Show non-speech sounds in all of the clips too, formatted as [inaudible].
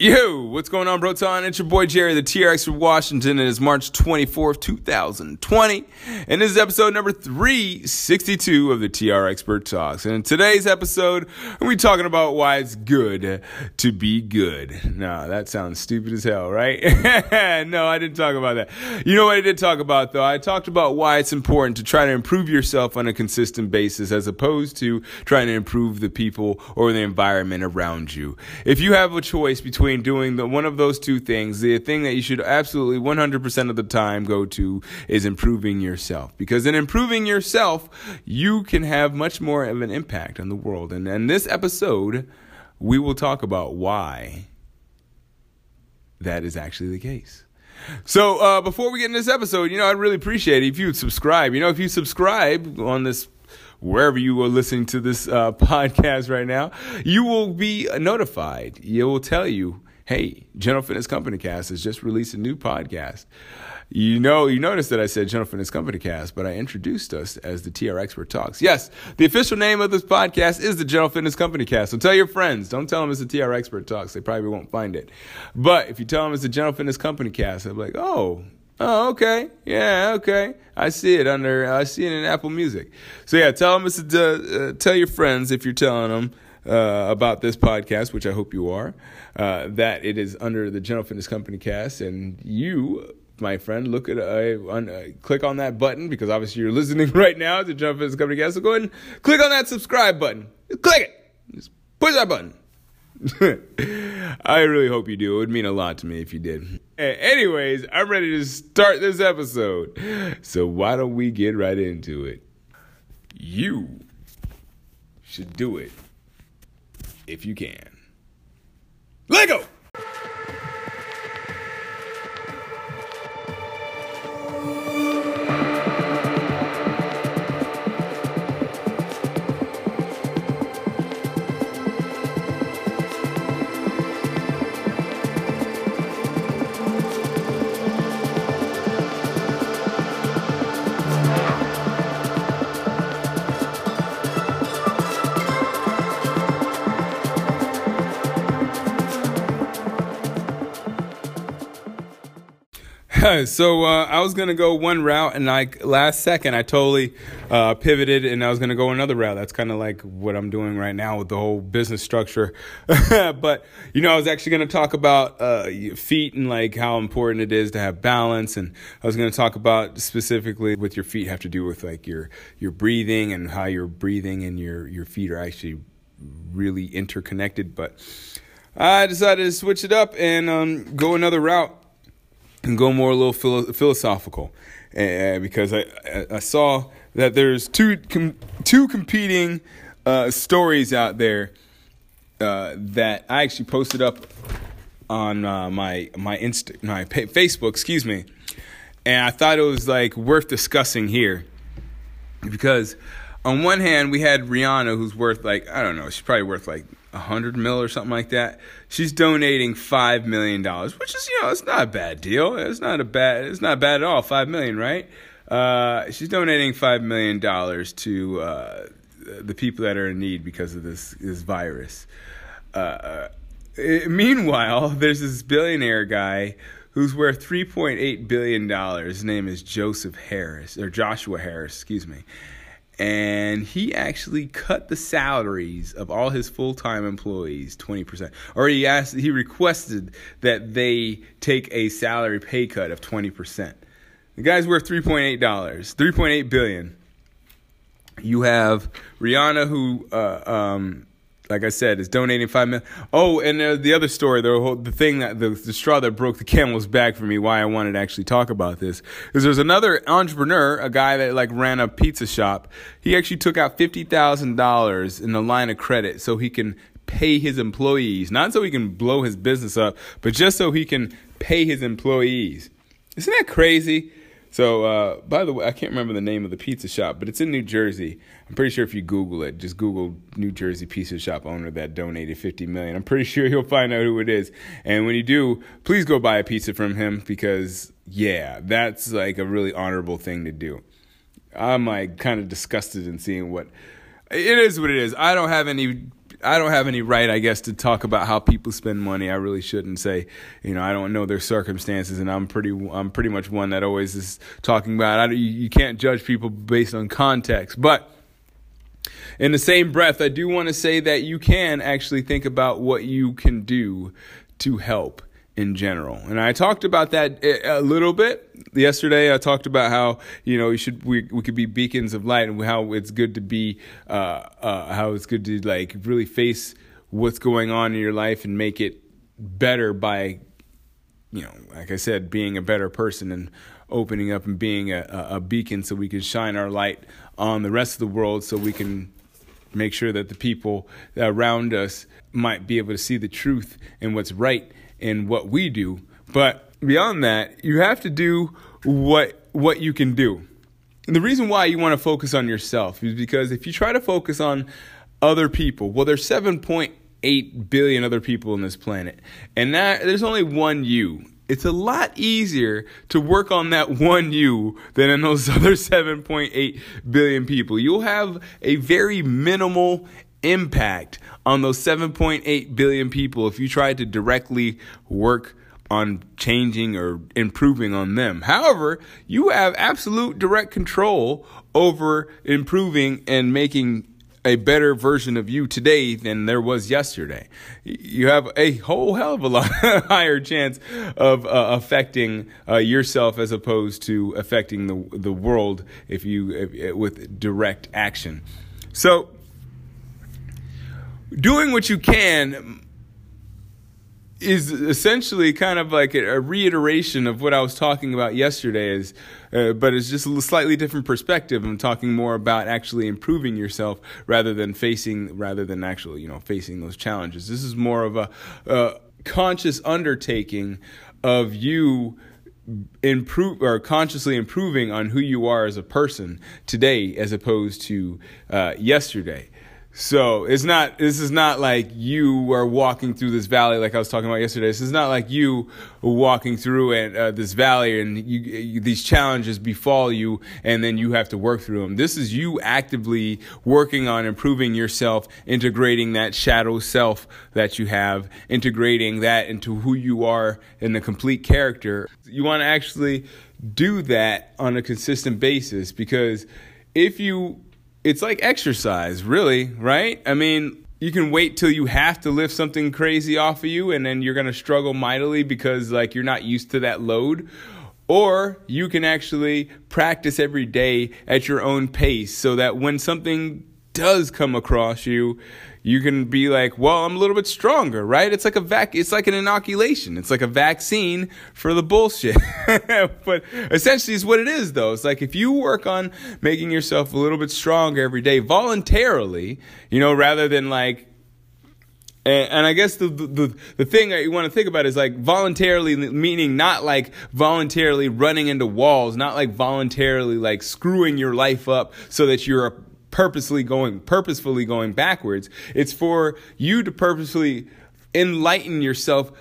Yo, what's going on, Broton? It's your boy Jerry, the TRX from Washington. and It is March 24th, 2020, and this is episode number 362 of the TR Expert Talks. And in today's episode, we're talking about why it's good to be good. Now, that sounds stupid as hell, right? [laughs] no, I didn't talk about that. You know what I did talk about, though? I talked about why it's important to try to improve yourself on a consistent basis as opposed to trying to improve the people or the environment around you. If you have a choice between doing the one of those two things, the thing that you should absolutely 100% of the time go to is improving yourself. Because in improving yourself, you can have much more of an impact on the world. And in this episode, we will talk about why that is actually the case. So uh, before we get into this episode, you know, I'd really appreciate it if you subscribe. You know, if you subscribe on this wherever you are listening to this uh, [laughs] podcast right now, you will be notified. It will tell you, hey, General Fitness Company Cast has just released a new podcast. You know, you noticed that I said General Fitness Company Cast, but I introduced us as the TR Expert Talks. Yes, the official name of this podcast is the General Fitness Company Cast. So tell your friends. Don't tell them it's the TR Expert Talks. They probably won't find it. But if you tell them it's the General Fitness Company Cast, they'll be like, oh, Oh, okay. Yeah, okay. I see it under. I see it in Apple Music. So yeah, tell them it's a, uh, tell your friends if you're telling them uh, about this podcast, which I hope you are, uh, that it is under the General Fitness Company cast, and you. My friend, look at uh, uh, click on that button because obviously you're listening [laughs] right now to General Fitness Company Cast. So go ahead and click on that subscribe button. Click it. Just push that button. [laughs] I really hope you do. It would mean a lot to me if you did. Anyways, I'm ready to start this episode. So why don't we get right into it? You should do it if you can. [laughs] so uh, I was gonna go one route, and like last second, I totally uh, pivoted, and I was gonna go another route. That's kind of like what I'm doing right now with the whole business structure. [laughs] but you know, I was actually gonna talk about uh, feet and like how important it is to have balance, and I was gonna talk about specifically what your feet have to do with like your your breathing and how your breathing and your your feet are actually really interconnected. But I decided to switch it up and um, go another route and go more a little philo- philosophical. Uh, because I, I saw that there's two com- two competing uh, stories out there uh, that I actually posted up on uh, my my Insta my pa- Facebook, excuse me, and I thought it was like worth discussing here. Because on one hand we had Rihanna who's worth like I don't know she's probably worth like a hundred mil or something like that. She's donating five million dollars, which is you know it's not a bad deal. It's not a bad it's not bad at all. Five million, right? Uh, she's donating five million dollars to uh, the people that are in need because of this this virus. Uh, meanwhile, [laughs] there's this billionaire guy who's worth three point eight billion dollars. His name is Joseph Harris or Joshua Harris, excuse me and he actually cut the salaries of all his full-time employees 20% or he asked he requested that they take a salary pay cut of 20% the guy's worth 3.8 dollars 3.8 billion. You have rihanna who uh, um, like I said, is donating five million. Oh, and uh, the other story, the whole, the thing that the, the straw that broke the camel's back for me, why I wanted to actually talk about this, is there's another entrepreneur, a guy that like ran a pizza shop. He actually took out fifty thousand dollars in the line of credit so he can pay his employees, not so he can blow his business up, but just so he can pay his employees. Isn't that crazy? So, uh, by the way, I can't remember the name of the pizza shop, but it's in New Jersey. I'm pretty sure if you Google it, just Google New Jersey pizza shop owner that donated 50 million. I'm pretty [laughs] sure you'll find out who it is. And when you do, please go buy a pizza from him because, yeah, that's like a really honorable thing to do. I'm like kind of disgusted in seeing what it is. What it is. I don't have any I don't have any right, I guess, to talk about how people spend money. I really shouldn't say, you know, I don't know their circumstances, and I'm pretty, I'm pretty much one that always is talking about. I, you, can't judge people based on context, but in the same breath, I do want to say that you can actually think about what you can do to help in general. And I talked about that a little bit yesterday. I talked about how you know we should we we could be beacons of light and how it's good to be uh, uh, how it's good to like really face what's going on in your life and make it better by you know like I said being a better person and opening up and being a, a beacon so we can shine our light on the rest of the world so we can make sure that the people around us might be able to see the truth and what's right in what we do. But beyond that, you have to do what what you can do. And the reason why you want to focus on yourself is because if you try to focus on other people, well, there's 7.8 billion other people on this planet, and that there's only one you. It's a lot easier to work on that one you than in those [laughs] other 7.8 billion people. You'll have a very minimal impact on those 7.8 billion people if you try to directly work on changing or improving on them. However, you have absolute direct control over improving and making a better version of you today than there was yesterday. You have a whole hell of a lot [laughs] higher chance of uh, affecting uh, yourself as opposed to affecting the the world if you if, with direct action. So doing what you can is essentially kind of like a, reiteration of what I was talking about yesterday is uh, but it's just a slightly different perspective. I'm talking more about actually improving yourself rather than facing rather than actually, you know, facing those challenges. This is more of a, a conscious undertaking of you improve or consciously improving on who you are as a person today as opposed to uh, yesterday. So it's not. This is not like you are walking through this valley, like I was talking about yesterday. This is not like you walking through it, uh, this valley, and you, you, these challenges befall you, and then you have to work through them. This is you actively working on improving yourself, integrating that shadow self that you have, integrating that into who you are in the complete character. You want to actually do that on a consistent basis because if you it's like exercise, really, right? I mean, you can wait till you have to lift something crazy off of you and then you're going to struggle mightily because like you're not used to that load or you can actually practice every day at your own pace so that when something does come across you you can be like, well, I'm a little bit stronger, right? It's like a vac, it's like an inoculation. It's like a vaccine for the bullshit. [laughs] but essentially it's what it is though. It's like if you work on making yourself a little bit stronger every day voluntarily, you know, rather than like and, I guess the, the the thing that you want to think about is like voluntarily, meaning not like voluntarily running into walls, not like voluntarily like screwing your life up so that you're purposely going purposefully going backwards. It's for you to purposely enlighten yourself,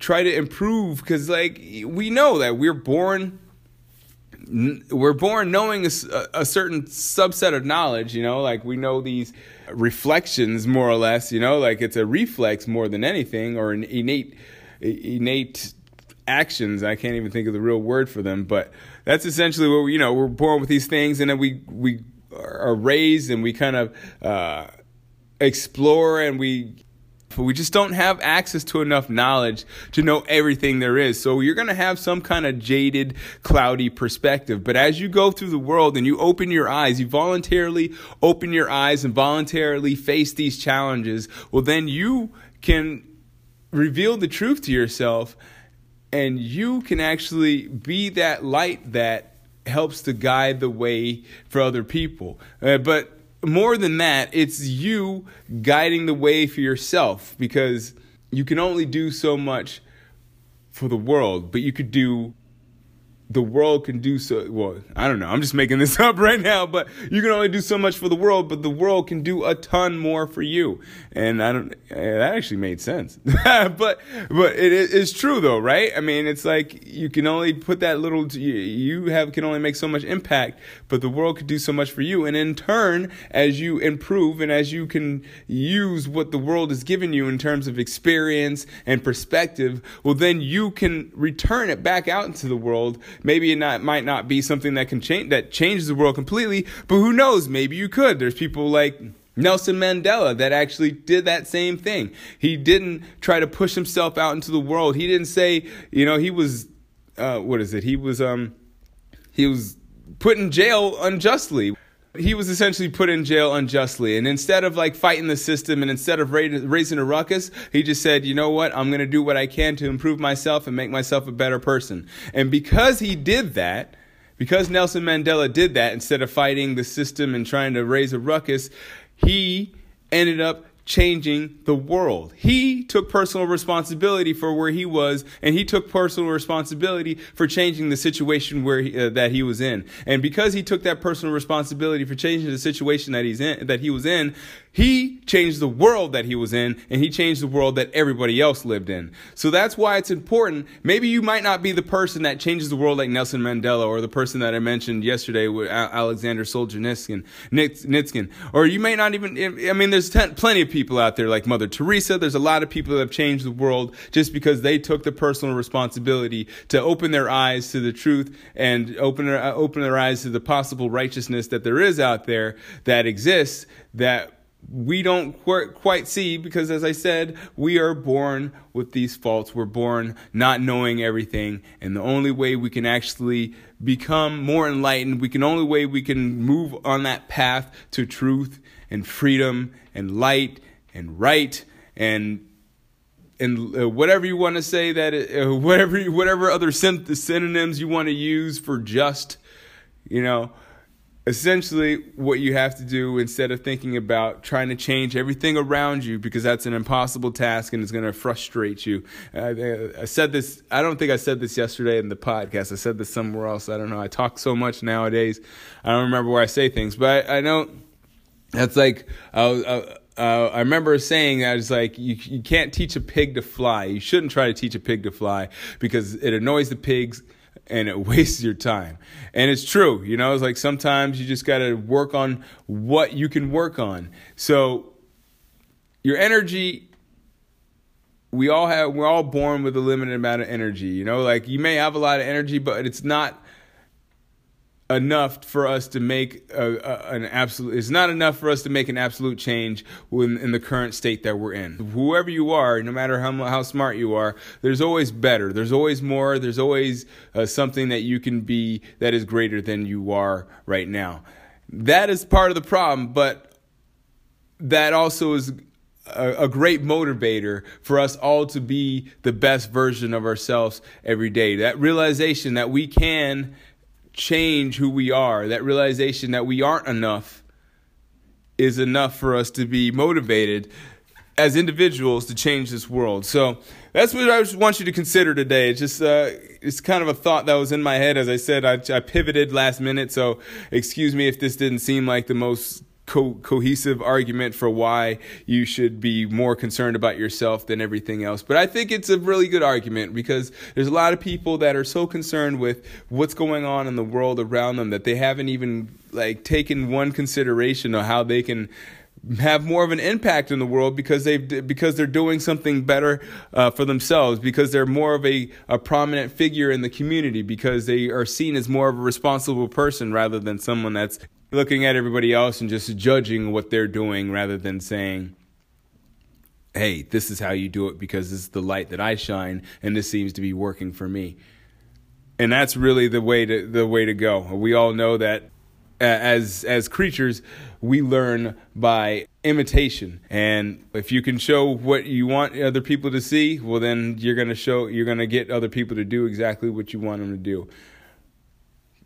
try to improve because like we know that we're born we're born knowing a, a, certain subset of knowledge, you know, like we know these reflections more or less, you know, like it's a reflex more than anything or an innate innate actions. I can't even think of the real word for them, but that's essentially what we, you know, we're born with these things and then we we are raised and we kind of uh, explore and we we just don't have access to enough knowledge to know everything there is. So you're going to have some kind of jaded, cloudy perspective. But as you go through the world and you open your eyes, you voluntarily open your eyes and voluntarily face these challenges, well, then you can reveal the truth to yourself and you can actually be that light that helps to guide the way for other people. Uh, but more than that, it's you guiding the way for yourself because you can only do so much for the world, but you could do the world can do so well i don't know i'm just making this [laughs] up right now but you can only do so much for the world but the world can do a ton more for you. And i don't that actually made sense. [laughs] But but it is true though right? I mean it's like you can only put that little you have can only make so much impact but the world could do so much for you. And in turn as you improve and as you can use what the world has given you in terms of experience and perspective well then you can return it back out into the world Maybe it not, might not be something that can change that changes the world completely, but who knows? Maybe you could. There's people like Nelson Mandela that actually did that same thing. He didn't try to push himself out into the world. He didn't say, you know, he was uh, what is it? He was um he was put in jail unjustly he was essentially put in jail unjustly. And instead of like fighting the system and instead of raising a ruckus, he just said, you know what? I'm going to do what I can to improve myself and make myself a better person. And because he did that, because Nelson Mandela did that, instead of fighting the system and trying to raise a ruckus, he ended up changing the world. He took personal responsibility for where he was, and he took personal responsibility for changing the situation where he, uh, that he was in. And because he took that personal responsibility for changing the situation that he's in, that he was in, he changed the world that he was in, and he changed the world that everybody else lived in. So that's why it's important. Maybe you might not be the person that changes the world like Nelson Mandela, or the person that I mentioned yesterday with Alexander Solzhenitsyn, Nitskin, or you may not even. I mean, there's ten, plenty of people out there like Mother Teresa. There's a lot of people that have changed the world just because they took the personal responsibility to open their eyes to the truth and open open their eyes to the possible righteousness that there is out there that exists that we don't quite see because, as I said, we are born with these faults. We're born not knowing everything. And the only way we can actually become more enlightened, we can only way we can move on that path to truth and freedom and light and right and and uh, whatever you want to say that uh, [laughs] whatever whatever other synonyms you want to use for just you know essentially what you have to do instead of thinking about trying to change everything around you because that's an impossible task and it's going to frustrate you. Uh, i said this i don't think i said this yesterday in the podcast. I said this somewhere else. I don't know. I talk so much nowadays. I don't remember where i say things but i, I know that's like uh, uh, I remember saying that it's like you, you can't teach a pig to fly. You shouldn't try to teach a pig to fly because it annoys the pigs and it [laughs] wastes your time. And it's true, you know, it's like sometimes you just got to work on what you can work on. So your energy we all have we're all born with a limited amount of energy, you know, like you may have a lot of energy but it's not enough for us to make a, a, an absolute it's not enough for us to make an absolute change when, in the current state that we're in. Whoever you are no matter how how smart you are there's always better. There's always more. There's always uh, something that you can be that is greater than you are right now. That is part of the problem but that also is a, a, great motivator for us all to be the best version of ourselves every day. That realization that we can change who we are, that realization that we aren't enough is enough for us to be motivated as individuals to change this world. So that's what I just want you to consider today. It's just uh, it's kind of a thought that was in my head. As I said, I, I pivoted last minute, so excuse me if this didn't seem like the most co- cohesive argument for why you should be more concerned about yourself than everything else. But I think it's a really good argument because there's a lot of people that are so concerned with what's going on in the world around them that they haven't even like taken one consideration of how they can have more of an impact in the world because they because they're doing something better uh, for themselves because they're more of a, a prominent figure in the community because they are seen as more of a responsible person rather than someone that's looking at everybody else and just judging what they're doing rather than saying, hey, this is how you do it because this is the light that I shine and this seems to be working for me. And that's really the way to the way to go. We all know that uh, as as creatures, we learn by imitation. And if you can show what you want other people to see, well then you're going to show you're going to get other people to do exactly what you want them to do.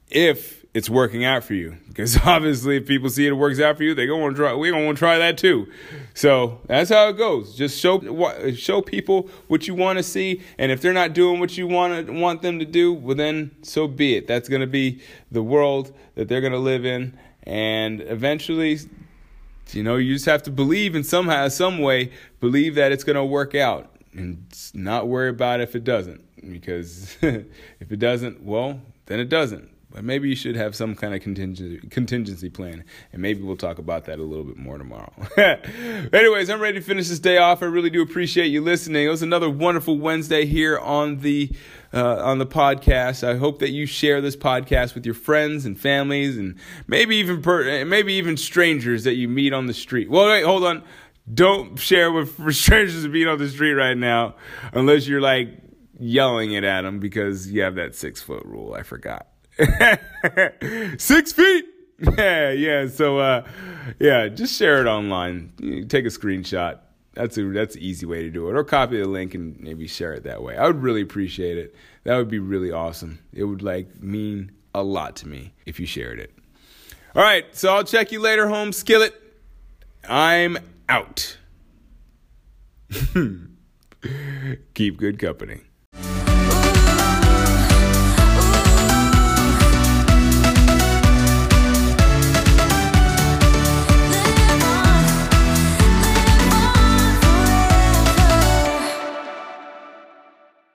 If it's working out for you. Because [laughs] obviously, if people see it works out for you, they gonna want to try. We gonna want to try that too. So that's how it goes. Just show show people what you want to see, and if they're not doing what you want want them to do, well then so be it. That's gonna be the world that they're gonna live in, and eventually. You know, you just have to believe in somehow, some way, believe that it's going to work out and not worry about if it doesn't. Because [laughs] if it doesn't, well, then it doesn't. But maybe you should have some kind of contingency contingency plan, and maybe we'll talk about that a little bit more tomorrow. [laughs] Anyways, I'm ready to finish this day off. I really do appreciate you listening. It was another wonderful Wednesday here on the uh, on the podcast. I hope that you share this podcast with your friends and families, and maybe even per- maybe even strangers that you meet on the street. Well, wait, hold on. Don't share with [laughs] strangers to meet on the street right now, unless you're like yelling it at them because you have that six foot rule. I forgot. [laughs] Six feet. Yeah, yeah. So, uh, yeah, just share it online. Take a screenshot. That's a that's an easy way to do it. Or copy the link and maybe share it that way. I would really appreciate it. That would be really awesome. It would like mean a lot to me if you shared it. All right, so I'll check you later, home skillet. I'm out. [laughs] Keep good company.